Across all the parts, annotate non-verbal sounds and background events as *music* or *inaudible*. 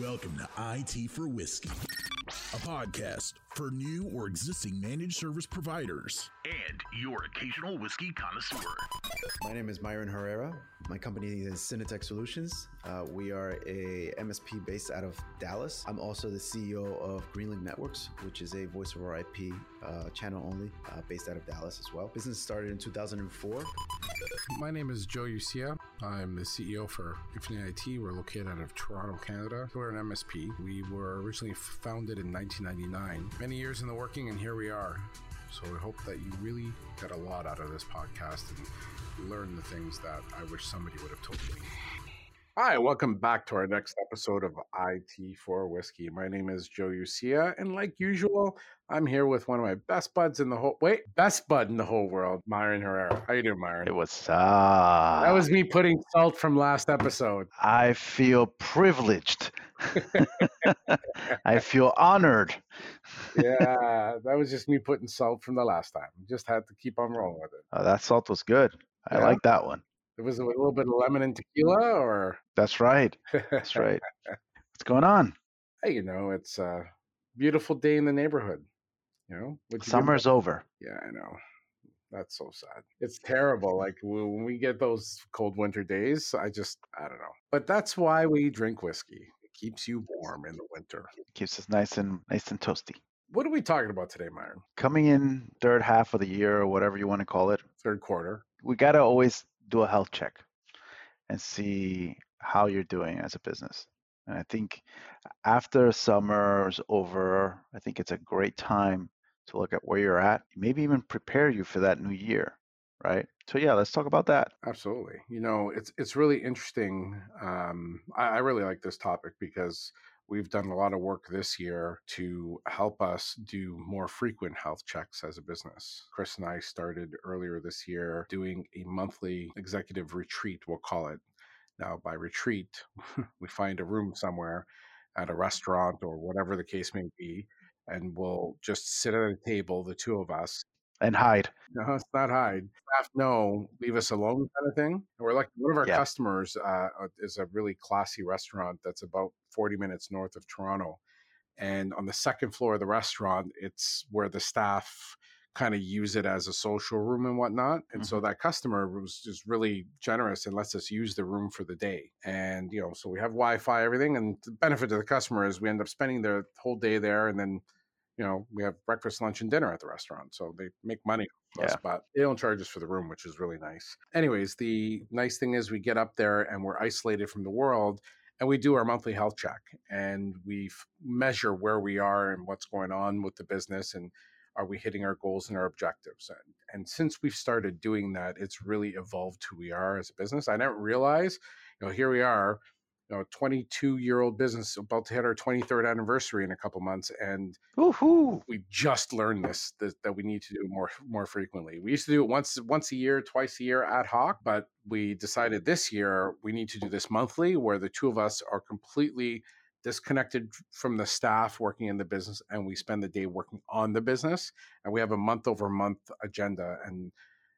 Welcome to IT for Whiskey, a podcast for new or existing managed service providers and your occasional whiskey connoisseur. My name is Myron Herrera. My company is Cinetech Solutions. Uh, we are a MSP based out of Dallas. I'm also the CEO of Greenlink Networks, which is a voice over IP uh, channel only uh, based out of Dallas as well. Business started in 2004. My name is Joe Ucia. I'm the CEO for Infinite IT. We're located out of Toronto, Canada. We're an MSP. We were originally founded in 1999. Many years in the working, and here we are. So I hope that you really got a lot out of this podcast and learn the things that I wish somebody would have told me. Hi, welcome back to our next episode of IT for Whiskey. My name is Joe Ucia, and like usual, I'm here with one of my best buds in the whole wait, best bud in the whole world, Myron Herrera. How you doing, Myron? It was uh That was me putting salt from last episode. I feel privileged. I *laughs* feel honored. yeah, *laughs* that was just me putting salt from the last time. Just had to keep on rolling with it. Oh, that salt was good. I Yeah? like that one. It was a little bit of lemon and tequila, or That's right. That's *laughs* right. What's going on? hey, you know, it's a beautiful day in the neighborhood. You know, you do Summer's over. Yeah, I know. That's so sad. It's terrible. Like when we get those cold winter days, I just, I don't know. But that's why we drink whiskey. It keeps you warm in the winter. Keeps us nice and nice and toasty. What are we talking about today, Myron? Coming in third half of the year or whatever you want to call it, Third quarter. we got to always do a health check and see how you're doing as a business. And I think after summer's over, I think it's a great time to look at where you're at, maybe even prepare you for that new year, right? So yeah, let's talk about that. Absolutely. You know, it's it's really interesting. Um, I, I really like this topic because we've done a lot of work this year to help us do more frequent health checks as a business. Chris and I started earlier this year doing a monthly executive retreat, we'll call it. Now, by retreat, *laughs* we find a room somewhere at a restaurant or whatever the case may be, and we'll just sit at a table, the two of us, And hide. no, it's not hide. Staff, no, leave us alone kind of thing. We're like, one of our Yeah. customers uh, uh, is a really classy restaurant that's about 40 minutes north of Toronto. And on the second floor of the restaurant, it's where the staff kind of use it as a social room and whatnot. And so that customer was just really generous and lets us use the room for the day. And, you know, so we have Wi Fi, everything. And the benefit to the customer is we end up spending the whole day there and then you know, we have breakfast, lunch, and dinner at the restaurant. So they make money off us, but they don't charge us for the room, which is really nice. Anyways, the nice thing is we get up there and we're isolated from the world and we do our monthly health check and we measure where we are and what's going on with the business and are we hitting our goals and our objectives. And, and since we've started doing that, it's really evolved who we are as a business. I didn't realize, you know, here we are, you know, 22 year old business about to hit our 23rd anniversary in a couple months. And Woohoo! we just learned this that, that we need to do more more frequently. We used to do it once once a year, twice a year ad hoc, but we decided this year we need to do this monthly where the two of us are completely disconnected from the staff working in the business and we spend the day working on the business and we have a month over month agenda and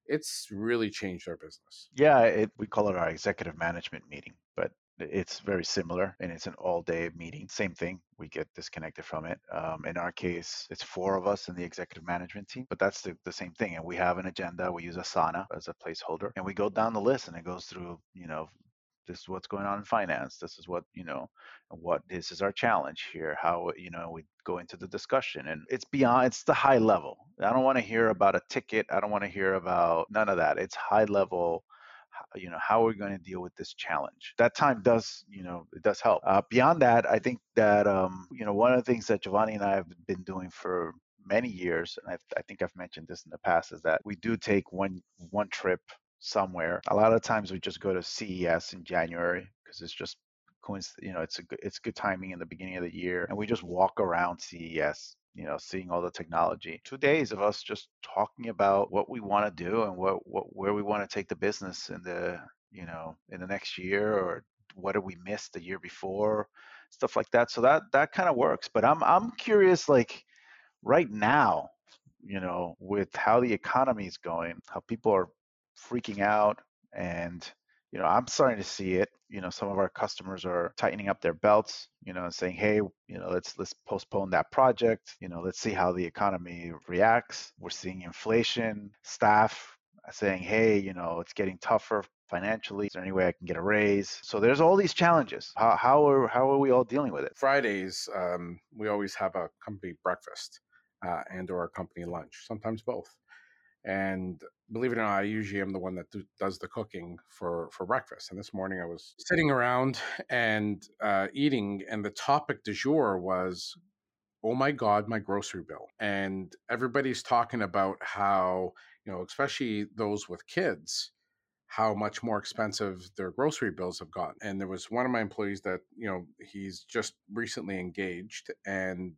it's really changed our business. Yeah, it, we call it our executive management meeting, but it's very similar and it's an all day meeting. Same thing. We get disconnected from it. Um, in our case, it's four of us in the executive management team, but that's the, the same thing. And we have an agenda. We use Asana as a placeholder and we go down the list and it goes through, you know, this is what's going on in finance. This is what, you know, what this is our challenge here. How, you know, we go into the discussion and it's beyond, it's the high level. I don't want to hear about a ticket. I don't want to hear about none of that. It's high level you know how are we going to deal with this challenge? That time does you know it does help. Uh, beyond that i think that um, you know one of the things that giovanni and i have been doing for many years and I've, i think i've mentioned this in the past is that we do take one one trip somewhere. A lot of times we just go to ces in january because it's just you know it's a good, it's good timing in the beginning of the year and we just walk around ces you know seeing all the technology. Two days of us just talking about what we want to do and what, what where we want to take the business in the you know in the next year or what did we miss the year before stuff like that. So that that kind of works. But i'm i'm curious like right now you know with how the economy is going how people are freaking out and you know, I'm starting to see it. You know, some of our customers are tightening up their belts, you know, and saying, hey, you know, let's let's postpone that project. You know, let's see how the economy reacts. We're seeing inflation, staff saying, hey, you know, it's getting tougher financially. Is there any way I can get a raise? So there's all these challenges. How, how are how are we all dealing with it? Fridays, um, we always have a company breakfast uh, and or a company lunch, sometimes both. And believe it or not, I usually am the one that do, does the cooking for for breakfast. And this morning I was sitting around and uh, eating, and the topic du jour was, "Oh my God, my grocery bill!" And everybody's talking about how you know, especially those with kids, how much more expensive their grocery bills have gotten. And there was one of my employees that you know he's just recently engaged, and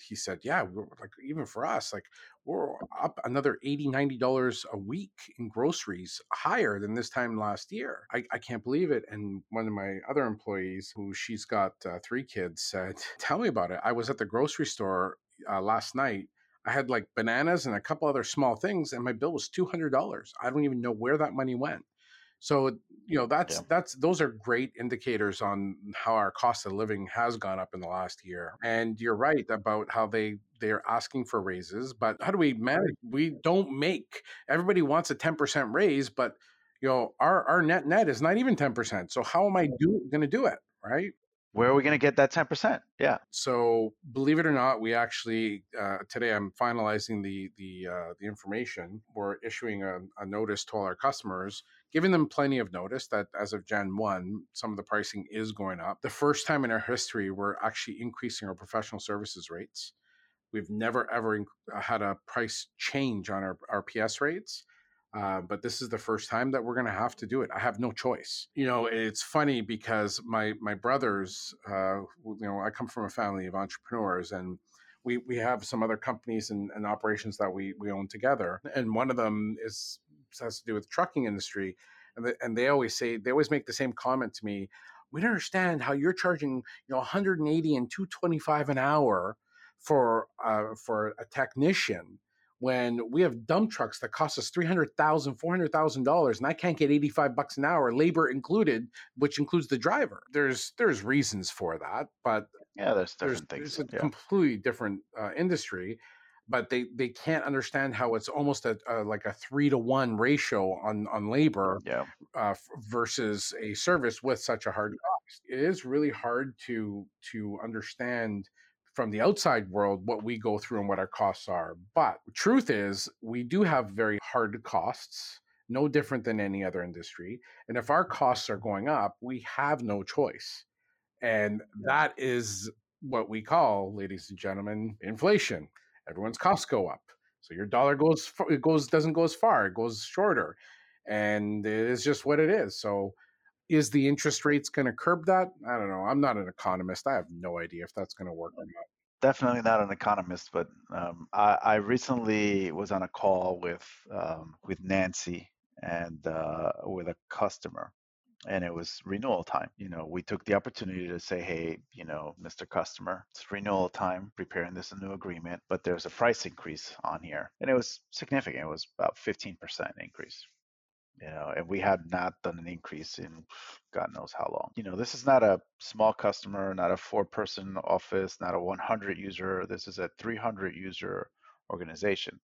he said, yeah, like even for us, like we're up another 80 90 dollars a week in groceries higher than this time last year I, I can't believe it and one of my other employees who she's got uh, three kids said *laughs* tell me about it i was at the grocery store uh, last night I had like bananas and a couple other small things, and my bill was two hundred dollars. I don't even know where that money went. So you know that's yeah. that's those are great indicators on how our cost of living has gone up in the last year. And you're right about how they they're asking for raises, but how do we manage? We don't make everybody wants a 10% raise, but you know our our net net is not even 10%. So how am I do going to do it? Right? where are we going to get that 10% yeah so believe it or not we actually uh, today i'm finalizing the the uh, the information we're issuing a, a, notice to all our customers giving them plenty of notice that as of jan 1 some of the pricing is going up the first time in our history we're actually increasing our professional services rates we've never ever inc- had a price change on our, our ps rates uh, but this is the first time that we're going to have to do it. I have no choice. You know, it's funny because my my brothers, uh, you know, I come from a family of entrepreneurs, and we we have some other companies and, and operations that we we own together, and one of them is has to do with the trucking industry, and the, and they always say they always make the same comment to me. We don't understand how you're charging you know 180 and 225 an hour for uh, for a technician when we have dump trucks that cost us $300,000, $400,000 and I can't get 85 bucks an hour, labor included, which includes the driver. There's there's reasons for that, but yeah, there's different there's, things. It's a yeah. completely different uh, industry, but they they can't understand how it's almost a, a like a 3 to 1 ratio on on labor yeah. uh, versus a service with such a hard cost. It is really hard to to understand from the outside world what we go through and what our costs are. But truth is, we do have very hard costs, no different than any other industry. And if our costs are going up, we have no choice. And that is what we call, ladies and gentlemen, inflation. Everyone's costs go up. So your dollar goes it goes doesn't go as far, it goes shorter. And it is just what it is. So is the interest rates going to curb that? I don't know. I'm not an economist. I have no idea if that's going to work or not. Definitely not an economist, but um, I, I, recently was on a call with um, with Nancy and uh, with a customer, and it was renewal time. You know, we took the opportunity to say, hey, you know, Mr. Customer, it's renewal time, preparing this new agreement, but there's a price increase on here, and it was significant. It was about 15% increase you know, and we had not done an increase in God knows how long. You know, this is not a small customer, not a four person office, not a 100 user. This is a 300 user organization.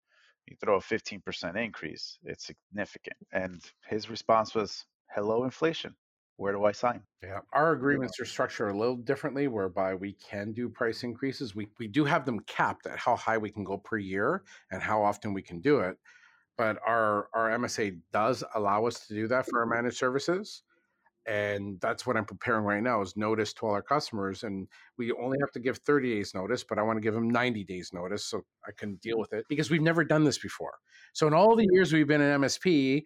You throw a 15% increase, it's significant. And his response was, hello, inflation. Where do I sign? Yeah, our agreements are structured a little differently, whereby we can do price increases. We, we do have them capped at how high we can go per year and how often we can do it but our our MSA does allow us to do that for our mm-hmm. managed services. And that's what I'm preparing right now is notice to all our customers. And we only have to give 30 days notice, but I want to give them 90 days notice so I can deal with it because we've never done this before. So in all the years we've been in MSP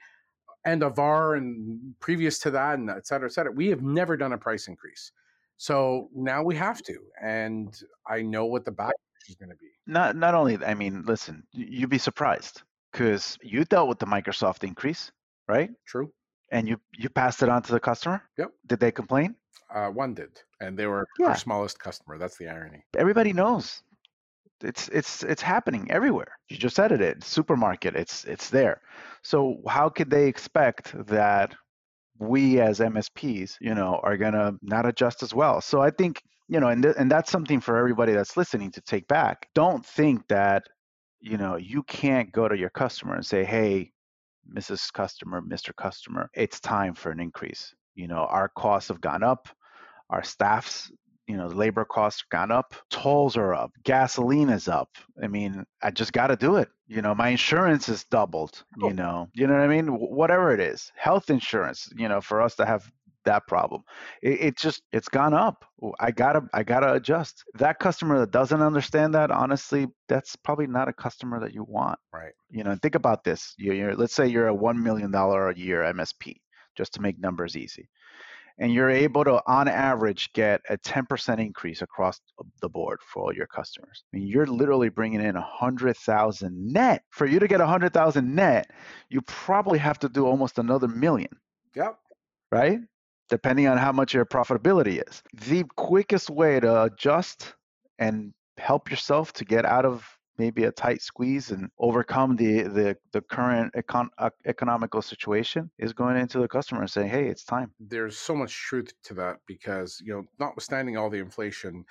and a VAR and previous to that and et cetera, et cetera, we have never done a price increase. So now we have to. And I know what the backlash is going to be. Not not only I mean, listen, you'd be surprised because you dealt with the Microsoft increase, right? True. And you you passed it on to the customer. Yep. Did they complain? Uh, one did, and they were yeah. our smallest customer. That's the irony. Everybody knows it's it's it's happening everywhere. You just said it. Supermarket. It's it's there. So how could they expect that we as MSPs, you know, are gonna not adjust as well. So I think, you know, and th- and that's something for everybody that's listening to take back. Don't think that, you know, you can't go to your customer and say, hey, Mrs. Customer, Mr. Customer, it's time for an increase. You know, our costs have gone up, our staff's you know the labor costs have gone up tolls are up gasoline is up. I mean i just got to do it you know my insurance is doubled you know you know what i mean? Whatever it is health insurance you know for us to have that problem. It, it just it's gone up. I gotta i gotta adjust. That customer that doesn't understand that honestly that's probably not a customer that you want. Right. You know think about this. You're, you're let's say you're a one million dollar a year msp just to make numbers easy and you're able to on average get a 10% increase across the board for all your customers. I mean you're literally bringing in 100000 net. For you to get 100000 net you probably have to do almost another million yep. right? Depending on how much your profitability is. The quickest way to adjust and help yourself to get out of maybe a tight squeeze and overcome the the, the current econ, uh, economical situation is going into the customer and saying hey it's time there's so much truth to that because you know notwithstanding all the inflation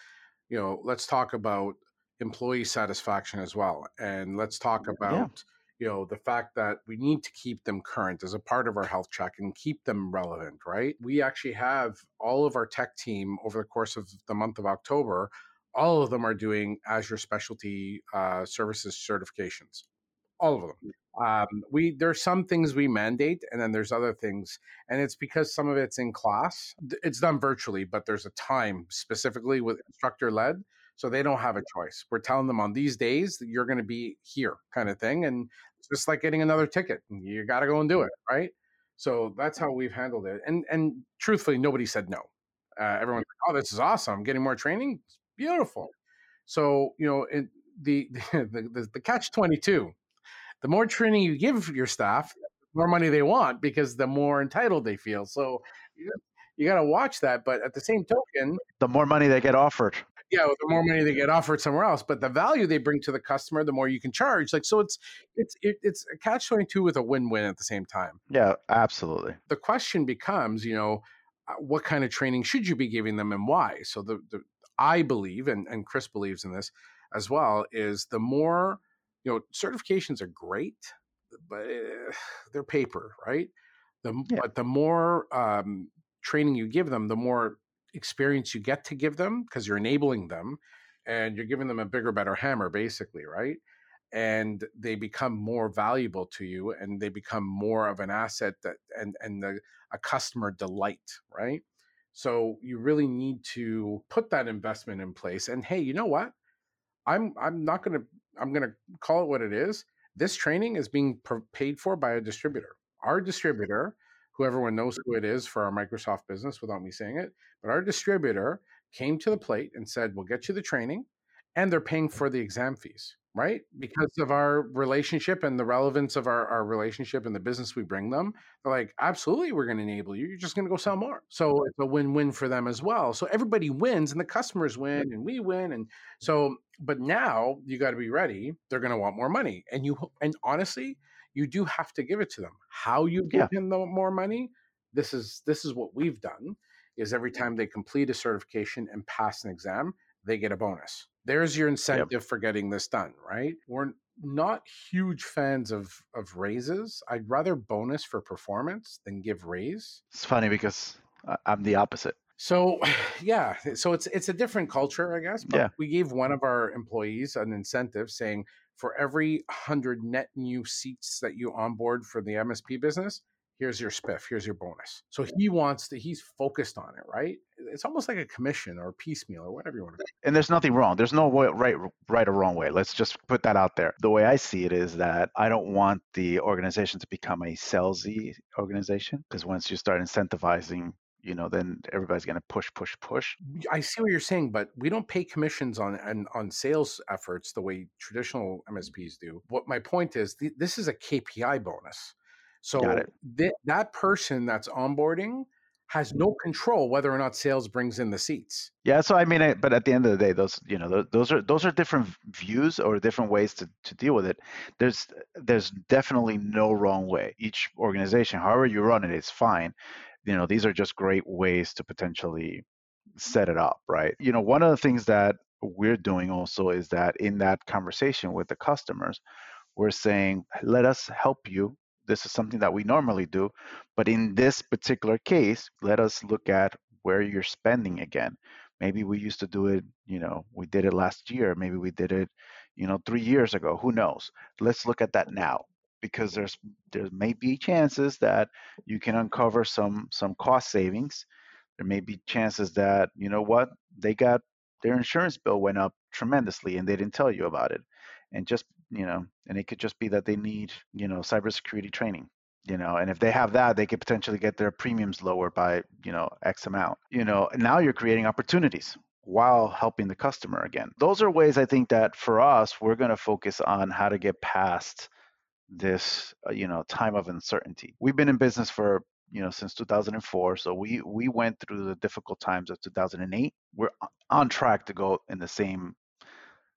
you know let's talk about employee satisfaction as well and let's talk about yeah. you know the fact that we need to keep them current as a part of our health check and keep them relevant right we actually have all of our tech team over the course of the month of october all of them are doing Azure Specialty uh, Services certifications. All of them. Um, we there's some things we mandate, and then there's other things, and it's because some of it's in class. It's done virtually, but there's a time specifically with instructor led, so they don't have a choice. We're telling them on these days that you're going to be here, kind of thing, and it's just like getting another ticket. You got to go and do it, right? So that's how we've handled it. And and truthfully, nobody said no. Uh, everyone's like, "Oh, this is awesome! I'm getting more training beautiful. So you know, it, the, *laughs* the the, the catch twenty two, the more training you give your staff, the more money they want because the more entitled they feel. So you, you got to watch that. But at the same token, the more money they get offered. Yeah, the more money they get offered somewhere else, but the value they bring to the customer, the more you can charge. Like so, it's it's it, it's a catch twenty two with a win win at the same time. Yeah, absolutely. The question becomes, you know, uh, what kind of training should you be giving them and why? So the, the I believe, and, and Chris believes in this as well, is the more, you know, certifications are great, but eh, *sighs* they're paper, right? The, yeah. But the more um, training you give them, the more experience you get to give them because you're enabling them and you're giving them a bigger, better hammer, basically, right? And they become more valuable to you and they become more of an asset that and and the, a customer delight, right? So you really need to put that investment in place. And hey, you know what? I'm I'm not going to I'm going to call it what it is. This training is being paid for by a distributor. Our distributor, who everyone knows who it is for our Microsoft business without me saying it, but our distributor came to the plate and said, "We'll get you the training and they're paying for the exam fees." right? Mm-hmm. Because of our relationship and the relevance of our, our relationship and the business we bring them, they're like, absolutely, we're going to enable you. You're just going to go sell more. So it's a win win for them as well. So everybody wins and the customers win and we win. And so, but now you got to be ready. They're going to want more money. And you, and honestly, you do have to give it to them. How you give yeah. them the more money, this is this is what we've done is every time they complete a certification and pass an exam, they get a bonus. There's your incentive yep. for getting this done, right? We're not huge fans of of raises. I'd rather bonus for performance than give raise. It's funny because I'm the opposite. So, *sighs* yeah, eh, so it's it's a different culture, I guess. But yeah. we gave one of our employees an incentive saying for every 100 net new seats that you onboard for the MSP business, here's your spiff, here's your bonus. So he wants to, he's focused on it, right? It's almost like a commission or a piecemeal or whatever you want to. And there's nothing wrong. There's no way, right, right or wrong way. Let's just put that out there. The way I see it is that I don't want the organization to become a salesy organization because once you start incentivizing you know then everybody's going to push push push i see what you're saying but we don't pay commissions on on, on sales efforts the way traditional msps do what my point is th- this is a kpi bonus so th- that person that's onboarding has no mm-hmm. control whether or not sales brings in the seats. Yeah, so I mean, but at the end of the day, those you know those are those are different views or different ways to, to deal with it. There's there's definitely no wrong way. Each organization, however you run it, is fine. you know these are just great ways to potentially set it up right you know one of the things that we're doing also is that in that conversation with the customers we're saying let us help you this is something that we normally do but in this particular case let us look at where you're spending again. Maybe we used to do it you know we did it last year maybe we did it you know 3 years ago who knows? Let's look at that now because there's there may be chances that you can uncover some some cost savings. There may be chances that you know what? They got their insurance bill went up tremendously and they didn't tell you about it. And just you know and it could just be that they need you know cybersecurity training you know and if they have that they could potentially get their premiums lower by you know x amount you know now you're creating opportunities while helping the customer again. Those are ways i think that for us we're going to focus on how to get past this uh, you know time of uncertainty. We've been in business for you know since 2004 so we we went through the difficult times of 2008 we're on track to go in the same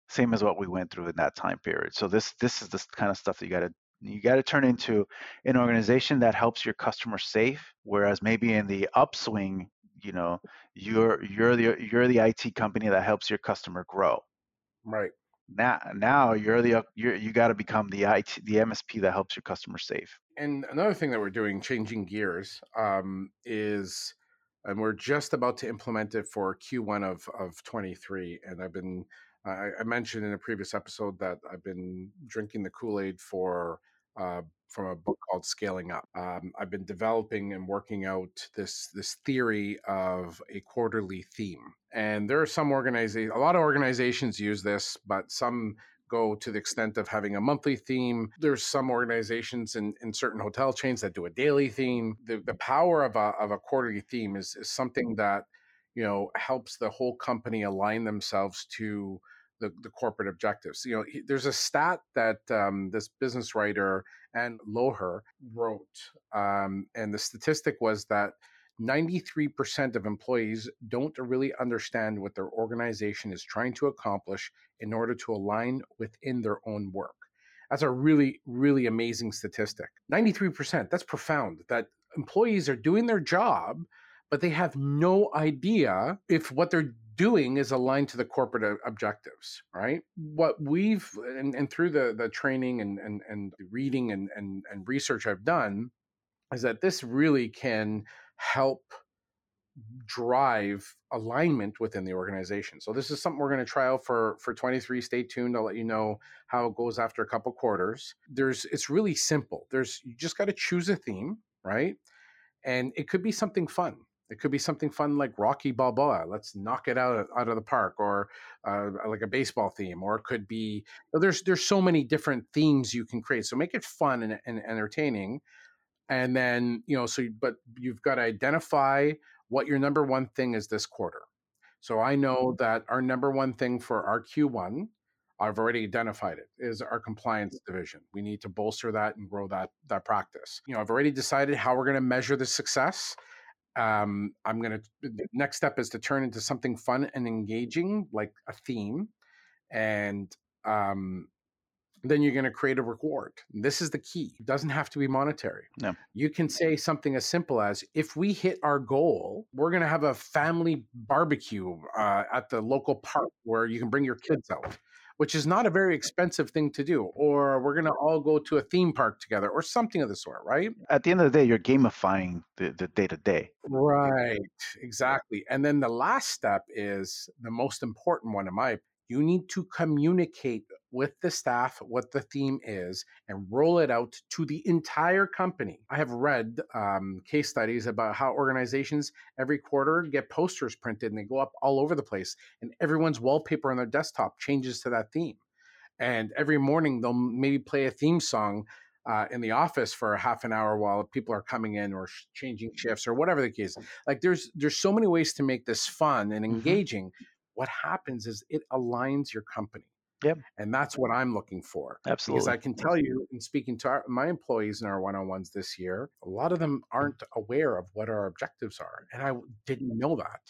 same as what we went through in that time period. So this this is the kind of stuff that you got to you got to turn into an organization that helps your customer safe whereas maybe in the upswing you know you're you're the you're the IT company that helps your customer grow. Right. Now now you're the you're, you got to become the IT the MSP that helps your customer safe. And another thing that we're doing changing gears um, is and we're just about to implement it for Q1 of of 23 and I've been I, I mentioned in a previous episode that I've been drinking the Kool-Aid for uh, from a book called Scaling Up. Um, I've been developing and working out this this theory of a quarterly theme, and there are some organizations. A lot of organizations use this, but some go to the extent of having a monthly theme. There's some organizations in, in certain hotel chains that do a daily theme. The, the power of a, of a quarterly theme is, is something that you know helps the whole company align themselves to the, the corporate objectives. You know, he, there's a stat that um, this business writer and Loher wrote, um, and the statistic was that 93% of employees don't really understand what their organization is trying to accomplish in order to align within their own work. That's a really, really amazing statistic. 93%, that's profound that employees are doing their job, but they have no idea if what they're doing is aligned to the corporate objectives right? What we've and, and through the the training and and, and reading and, and and research i've done is that this really can help drive alignment within the organization. So this is something we're going to try out for for 23 stay tuned. I'll let you know how it goes after a couple quarters. There's it's really simple. There's you just got to choose a theme right? And it could be something fun it could be something fun like Rocky Balboa. Let's knock it out out of the park, or uh, like a baseball theme, or it could be. There's there's so many different themes you can create. So make it fun and, and entertaining, and then you know. So but you've got to identify what your number one thing is this quarter. So I know mm-hmm. that our number one thing for our Q1, I've already identified it, is our compliance division. We need to bolster that and grow that that practice. You know, I've already decided how we're going to measure the success um, I'm going to, the next step is to turn into something fun and engaging, like a theme. And um, then you're going to create a reward. This is the key. It doesn't have to be monetary. No. You can say something as simple as if we hit our goal, we're going to have a family barbecue uh, at the local park where you can bring your kids out which is not a very expensive thing to do. Or we're going to all go to a theme park together or something of the sort, right? At the end of the day, you're gamifying the day to day. Right, exactly. And then the last step is the most important one, in my you need to communicate with the staff what the theme is and roll it out to the entire company. I have read um, case studies about how organizations every quarter get posters printed and they go up all over the place, and everyone's wallpaper on their desktop changes to that theme. And every morning they'll maybe play a theme song uh, in the office for a half an hour while people are coming in or sh- changing shifts or whatever the case. Like there's there's so many ways to make this fun and mm-hmm. engaging. Mm-hmm what happens is it aligns your company. Yep. And that's what I'm looking for. Absolutely. Because I can tell you, in speaking to our, my employees in our one on ones this year, a lot of them aren't aware of what our objectives are. And I didn't know that.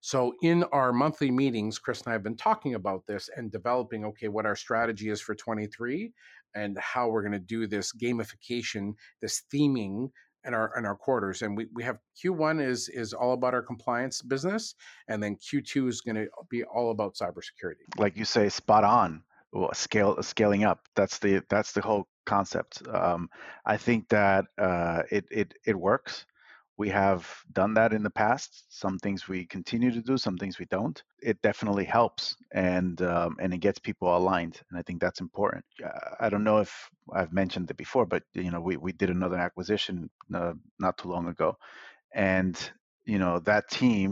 So, in our monthly meetings, Chris and I have been talking about this and developing okay, what our strategy is for 23 and how we're going to do this gamification, this theming and our and our quarters and we, we have q1 is is all about our compliance business and then q2 is going to be all about cybersecurity. Like you say spot on. Well, scale scaling up. That's the that's the whole concept. Um, i think that uh, it, it it works we have done that in the past. Some things we continue to do some things we don't. It definitely helps and um, and it gets people aligned and i think that's important. I don't know if i've mentioned it before but you know we, we did another acquisition uh, not too long ago. And you know that team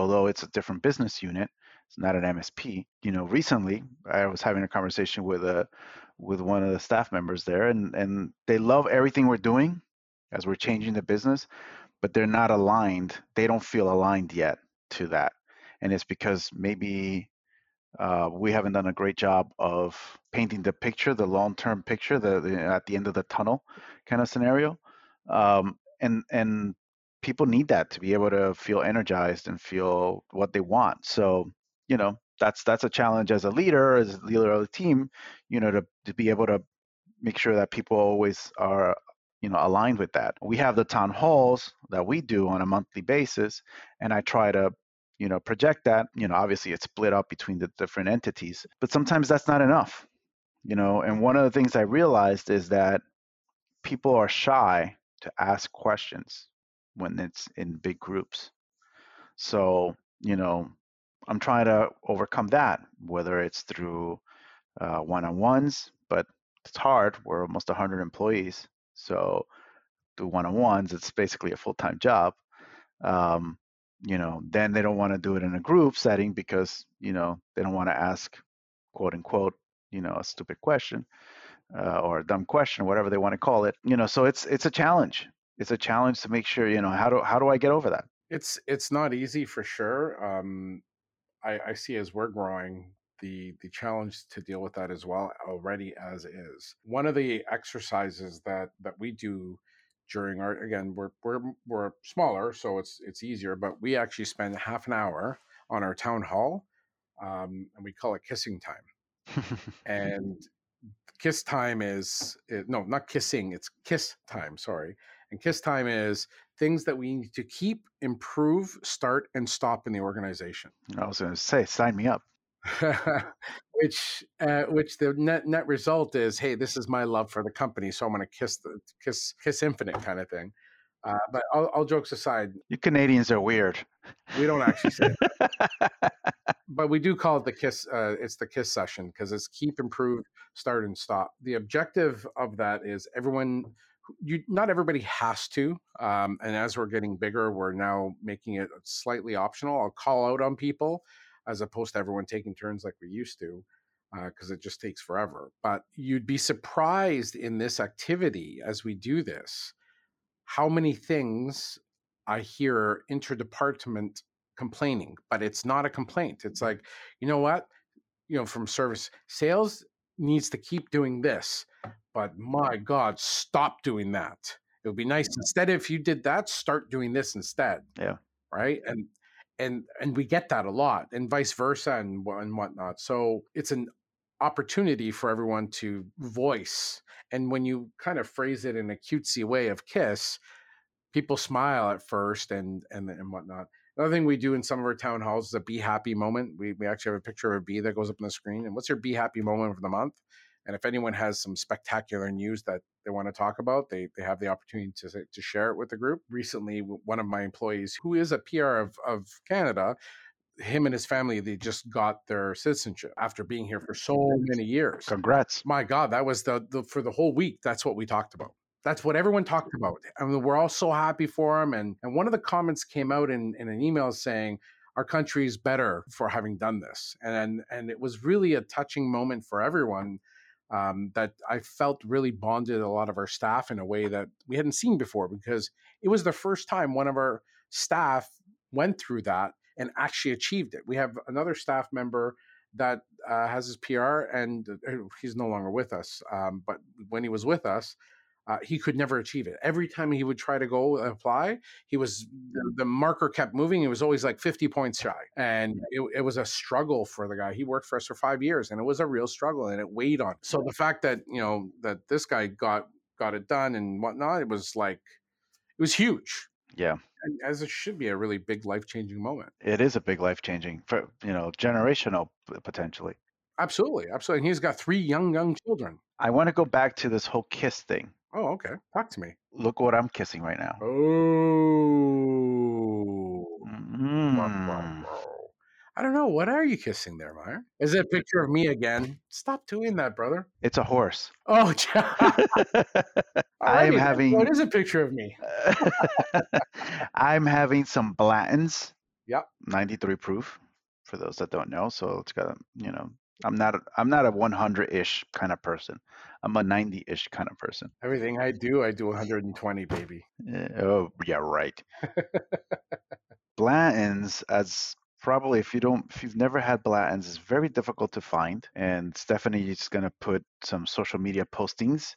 although it's a different business unit it's not an msp you know recently i was having a conversation with a with one of the staff members there and and they love everything we're doing as we're changing the business but they're not aligned. They don't feel aligned yet to that. And it's because maybe uh, we haven't done a great job of painting the picture, the long-term picture, the, the at the end of the tunnel kind of scenario. Um, and and people need that to be able to feel energized and feel what they want. So you know that's that's a challenge as a leader, as a leader of the team, you know, to to be able to make sure that people always are you know aligned with that. We have the town halls that we do on a monthly basis and i try to you know project that you know obviously it's split up between the different entities but sometimes that's not enough you know and one of the things i realized is that people are shy to ask questions when it's in big groups. So you know i'm trying to overcome that whether it's through uh, one-on-ones but it's hard. We're almost 100 employees so the one-on-ones, it's basically a full-time job. Um, you know, then they don't want to do it in a group setting because you know they don't want to ask, quote unquote, you know, a stupid question uh, or a dumb question, whatever they want to call it. You know, so it's it's a challenge. It's a challenge to make sure you know how do how do I get over that. It's it's not easy for sure. Um, I, I see as we're growing, the the challenge to deal with that as well already as is. One of the exercises that that we do during our again we're we're we're smaller so it's it's easier but we actually spend half an hour on our town hall um, and we call it kissing time. *laughs* And kiss time is no not kissing it's kiss time sorry. And kiss time is things that we need to keep improve start and stop in the organization. I was going to say sign me up *laughs* which uh, which the net net result is, hey, this is my love for the company, so I'm going to kiss the kiss kiss infinite kind of thing. Uh, but all, all, jokes aside, you Canadians are weird. We don't actually say, it. *laughs* but we do call it the kiss. Uh, it's the kiss session because it's keep, improve, start, and stop. The objective of that is everyone. You not everybody has to, um, and as we're getting bigger, we're now making it slightly optional. I'll call out on people as opposed to everyone taking turns like we used to because uh, it just takes forever. But you'd be surprised in this activity as we do this how many things I hear interdepartment complaining, but it's not a complaint. It's like, you know what? You know, from service sales needs to keep doing this, but my God, stop doing that. It would be nice instead if you did that, start doing this instead. Yeah. Right. And and and we get that a lot and vice versa and and whatnot. So it's an opportunity for everyone to voice and when you kind of phrase it in a cutesy way of kiss people smile at first and and and whatnot. Another thing we do in some of our town halls is a be happy moment. We, we actually have a picture of a bee that goes up on the screen and what's your be happy moment of the month and if anyone has some spectacular news that they want to talk about, they, they have the opportunity to, to share it with the group. Recently, one of my employees, who is a PR of, of Canada, him and his family, they just got their citizenship after being here for so many years. Congrats. My God, that was the, the for the whole week. That's what we talked about. That's what everyone talked about. I mean, we're all so happy for him. And, and one of the comments came out in, in an email saying, our country is better for having done this. And, and it was really a touching moment for everyone um, that I felt really bonded a lot of our staff in a way that we hadn't seen before because it was the first time one of our staff went through that and actually achieved it. We have another staff member that uh, has his PR and uh, he's no longer with us. Um, but when he was with us, uh, he could never achieve it. Every time he would try to go apply, he was the, the marker kept moving. He was always like 50 points shy, and it, it, was a struggle for the guy. He worked for us for five years, and it was a real struggle, and it weighed on. Him. So the fact that you know that this guy got got it done and whatnot, it was like It was huge, Yeah, and as it should be, a really big life changing moment. it is a big life changing for you know generational potentially. Absolutely, absolutely. And he's got three young, young children. I want to go back to this whole kiss thing. Oh, okay. Talk to me. Look what I'm kissing right now. Oh. Mm. I don't know. What are you kissing there, Meyer? Is it a picture of me again? Stop doing that, brother. It's a horse. *laughs* Oh, *laughs* I'm having What is a picture of me? *laughs* I'm having some Blanton's. Yep. 93 proof for those that don't know. So it's got, a you know, I'm not a, I'm not a 100-ish kind of person. I'm a 90-ish kind of person. Everything I do, I do 120, baby. Eh, oh, yeah, right. *laughs* Blanton's as probably if you don't if you've never had Blanton's it's very difficult to find and Stephanie is going to put some social media postings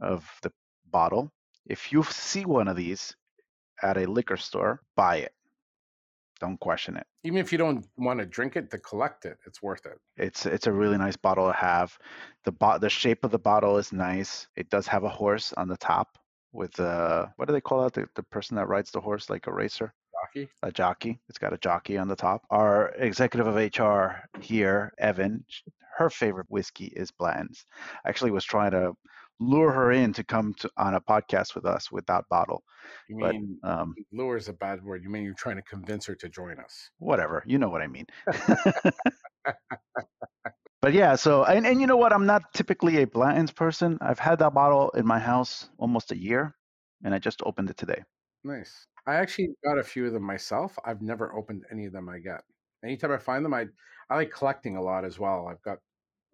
of the bottle. If you see one of these at a liquor store, buy it. Don't question it. Even if you don't want to drink it, to collect it, it's worth it. It's it's a really nice bottle to have. The bo- the shape of the bottle is nice. It does have a horse on the top with uh what do they call that? The, the person that rides the horse like a racer? Rocky? a jockey. It's got a jockey on the top. Our executive of HR here, Evan, her favorite whiskey is Blanton's. Actually, was trying to lure her in to come to, on a podcast with us with that bottle. You But mean um, lure is a bad word. You mean you're trying to convince her to join us? whatever, you know what I mean. *laughs* but yeah, so and, and you know what? I'm not typically a Blanton's person. I've had that bottle in my house almost a year, and I just opened it today. Nice. I actually got a few of them myself. I've never opened any of them I get. Anytime I find them, I I like collecting a lot as well. I've got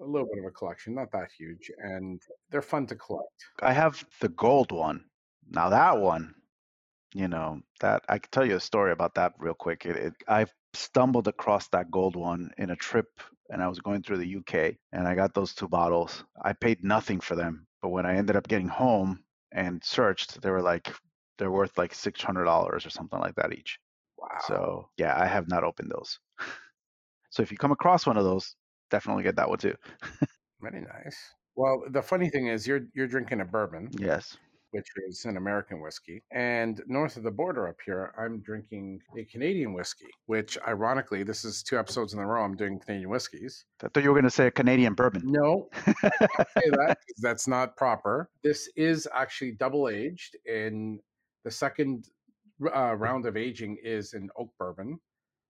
a little bit of a collection, not that huge, and they're fun to collect. I have the gold one. Now that one, you know, that I can tell you a story about that real quick. It, it, I stumbled across that gold one in a trip, and I was going through the UK, and I got those two bottles. I paid nothing for them, but when I ended up getting home and searched, they were like they're worth like six hundred dollars or something like that each. Wow. So yeah, I have not opened those. *laughs* so if you come across one of those, definitely get that one too. Very nice. Well, the funny thing is, you're you're drinking a bourbon, Yes. which is an American whiskey, and north of the border up here, I'm drinking a Canadian whiskey. Which, ironically, this is two episodes in a row I'm doing Canadian whiskeys. I thought you were going to say a Canadian bourbon. No, say that *laughs* that's not proper. This is actually double aged, and the second uh, round of aging is in oak bourbon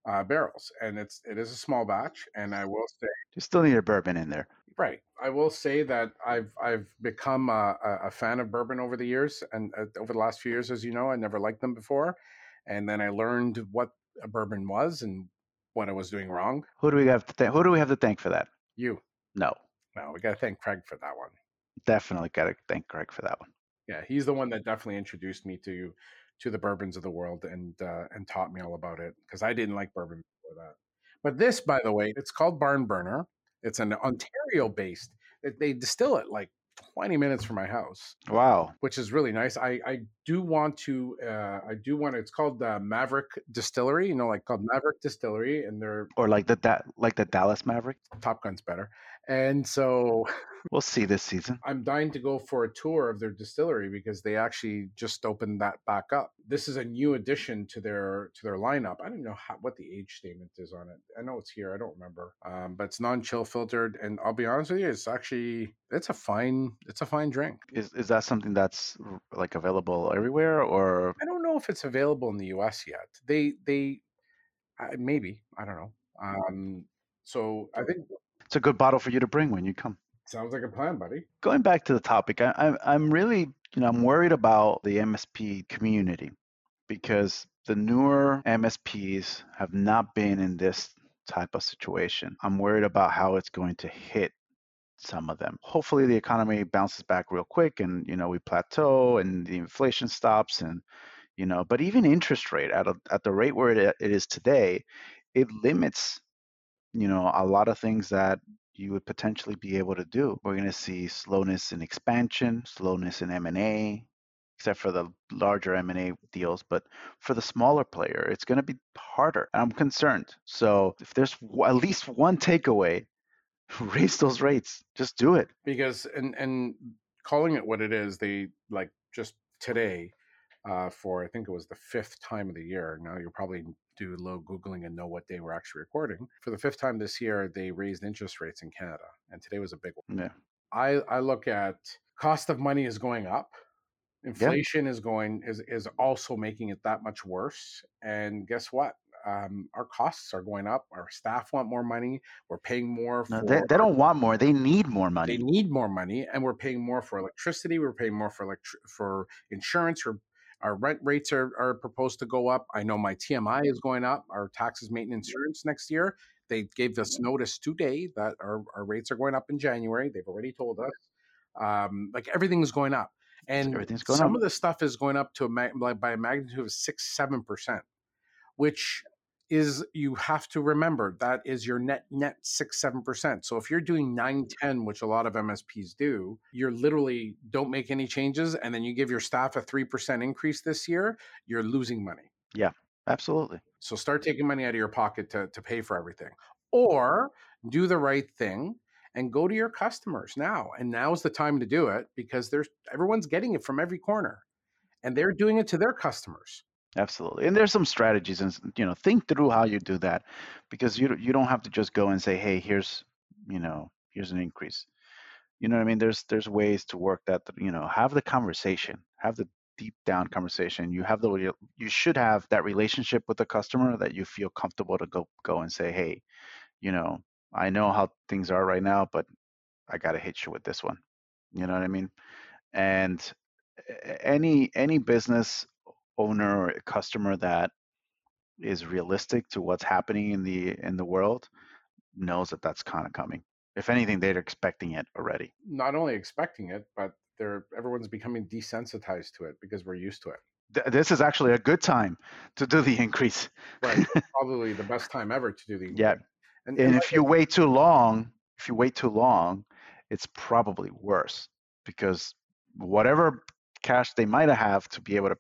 uh, barrels, and it's it is a small batch. And I will say, You still need a bourbon in there. right, I will say that I've I've become a, a- fan of bourbon over the years, and uh, over the last few years, as you know, I never liked them before, and then I learned what a bourbon was and what I was doing wrong. Who do we have to thank? Who do we have to thank for that? You, No, no, we got to thank Craig for that one. definitely got to thank Craig for that one. yeah he's the one that definitely introduced me to to the bourbons of the world and uh, and taught me all about it because i didn't like bourbon before that but this by the way it's called barn burner it's an ontario based they distill it like 20 minutes from my house Wow. which is really nice i i do want to uh i do want to it's called uh, maverick distillery you know like called maverick distillery and their Or like the that like the Dallas Maverick. top gun's better and so We'll see this season. I'm dying to go for a tour of their distillery because they actually just opened that back up. This is a new addition to their to their lineup. I don't know how, what the age statement is on it. I know it's here. I don't remember. Um, but it's non-chill filtered, and I'll be honest with you, it's actually it's a fine it's a fine drink. Is is that something that's like available everywhere or I don't know if it's available in the U.S. yet. They they uh, maybe I don't know. Um, so I think it's a good bottle for you to bring when you come? sounds like a plan, buddy. Going back to the topic, I, I'm I'm really you know I'm worried about the MSP community because the newer MSPs have not been in this type of situation. I'm worried about how it's going to hit some of them. Hopefully the economy bounces back real quick and you know we plateau and the inflation stops and you know but even interest rate at a, at the rate where it, it is today it limits you know a lot of things that you would potentially be able to do. We're going to see slowness in expansion, slowness in M&A, except for the larger M&A deals, but for the smaller player, it's going to be harder. I'm concerned. So if there's at least one takeaway, *laughs* raise those rates. Just do it. because and and calling it what it is they like just today uh, for I think it was the fifth time of the year. Now you're probably do a little googling and know what day we're actually recording. For the fifth time this year, they raised interest rates in Canada, and today was a big one. Yeah. I I look at cost of money is going up. Inflation is going is is also making it that much worse. And guess what? Um, our costs are going up. Our staff want more money. We're paying more. No, they, they don't want more. They need more money. they need more money and we're paying more for electricity we're paying more for electri- for insurance or our rent rates are, are proposed to go up. I know my tmi is going up our taxes maintenance insurance next year. They gave us notice today that our, our rates are going up in january. They've already told us. Um, like everything is going up. And some up. of the stuff is going up to a mag- by a magnitude of six seven percent which is you have to remember that is your net net six seven percent. So if you're doing nine mm-hmm. ten which a lot of msps do you're literally don't make any changes and then you give your staff a three percent increase this year you're losing money. Yeah, Absolutely. so start taking money out of your pocket to, to pay for everything. Or do the right thing and go to your customers now and now's the time to do it because there's everyone's getting it from every corner and they're doing it to their customers Absolutely. And there's some strategies and you know, think through how you do that because you you don't have to just go and say, "Hey, here's, you know, here's an increase." You know what I mean? There's there's ways to work that, you know, have the conversation, have the deep down conversation. You have the you should have that relationship with the customer that you feel comfortable to go go and say, "Hey, you know, I know how things are right now, but I got to hit you with this one." You know what I mean? And eh, any any business owner or a customer that is realistic to what's happening in the in the world knows that that's kind of coming. If anything, they're expecting it already. not only expecting it but they're everyone's becoming desensitized to it because we're used to it Th- This is actually a good time to do the increase. right *laughs* probably the best time ever to do the Yeah, and, and like if you wait too long, if you wait too long, it's probably worse because whatever cash they might have to be able to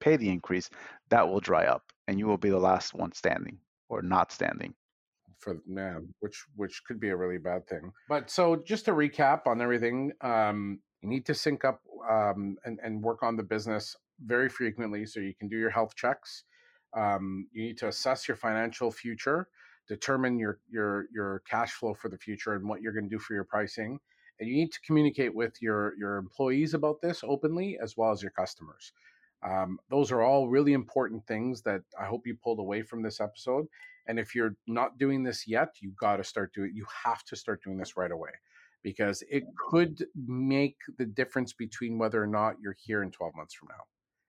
pay the increase, that will dry up, and you will be the last one standing or not standing. for man, which which could be a really bad thing. But so just to recap on everything, um, you need to sync up um, and and work on the business very frequently so you can do your health checks. Um, you need to assess your financial future, determine your your your cash flow for the future and what you're going to do for your pricing. And you need to communicate with your your employees about this openly as well as your customers. Um, those are all really important things that I hope you pulled away from this episode. And if you're not doing this yet, you got to start doing. It. You have to start doing this right away, because it could make the difference between whether or not you're here in 12 months from now.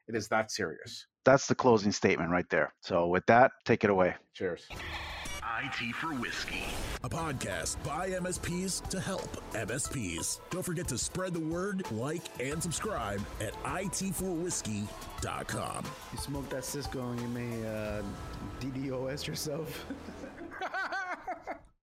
It is that serious. That's the closing statement right there. So with that, take it away. Cheers. IT for Whiskey, a podcast by MSPs to help MSPs. Don't forget to spread the word, like, and subscribe at it4whiskey.com. You smoke that Cisco and you may uh, DDoS yourself. *laughs*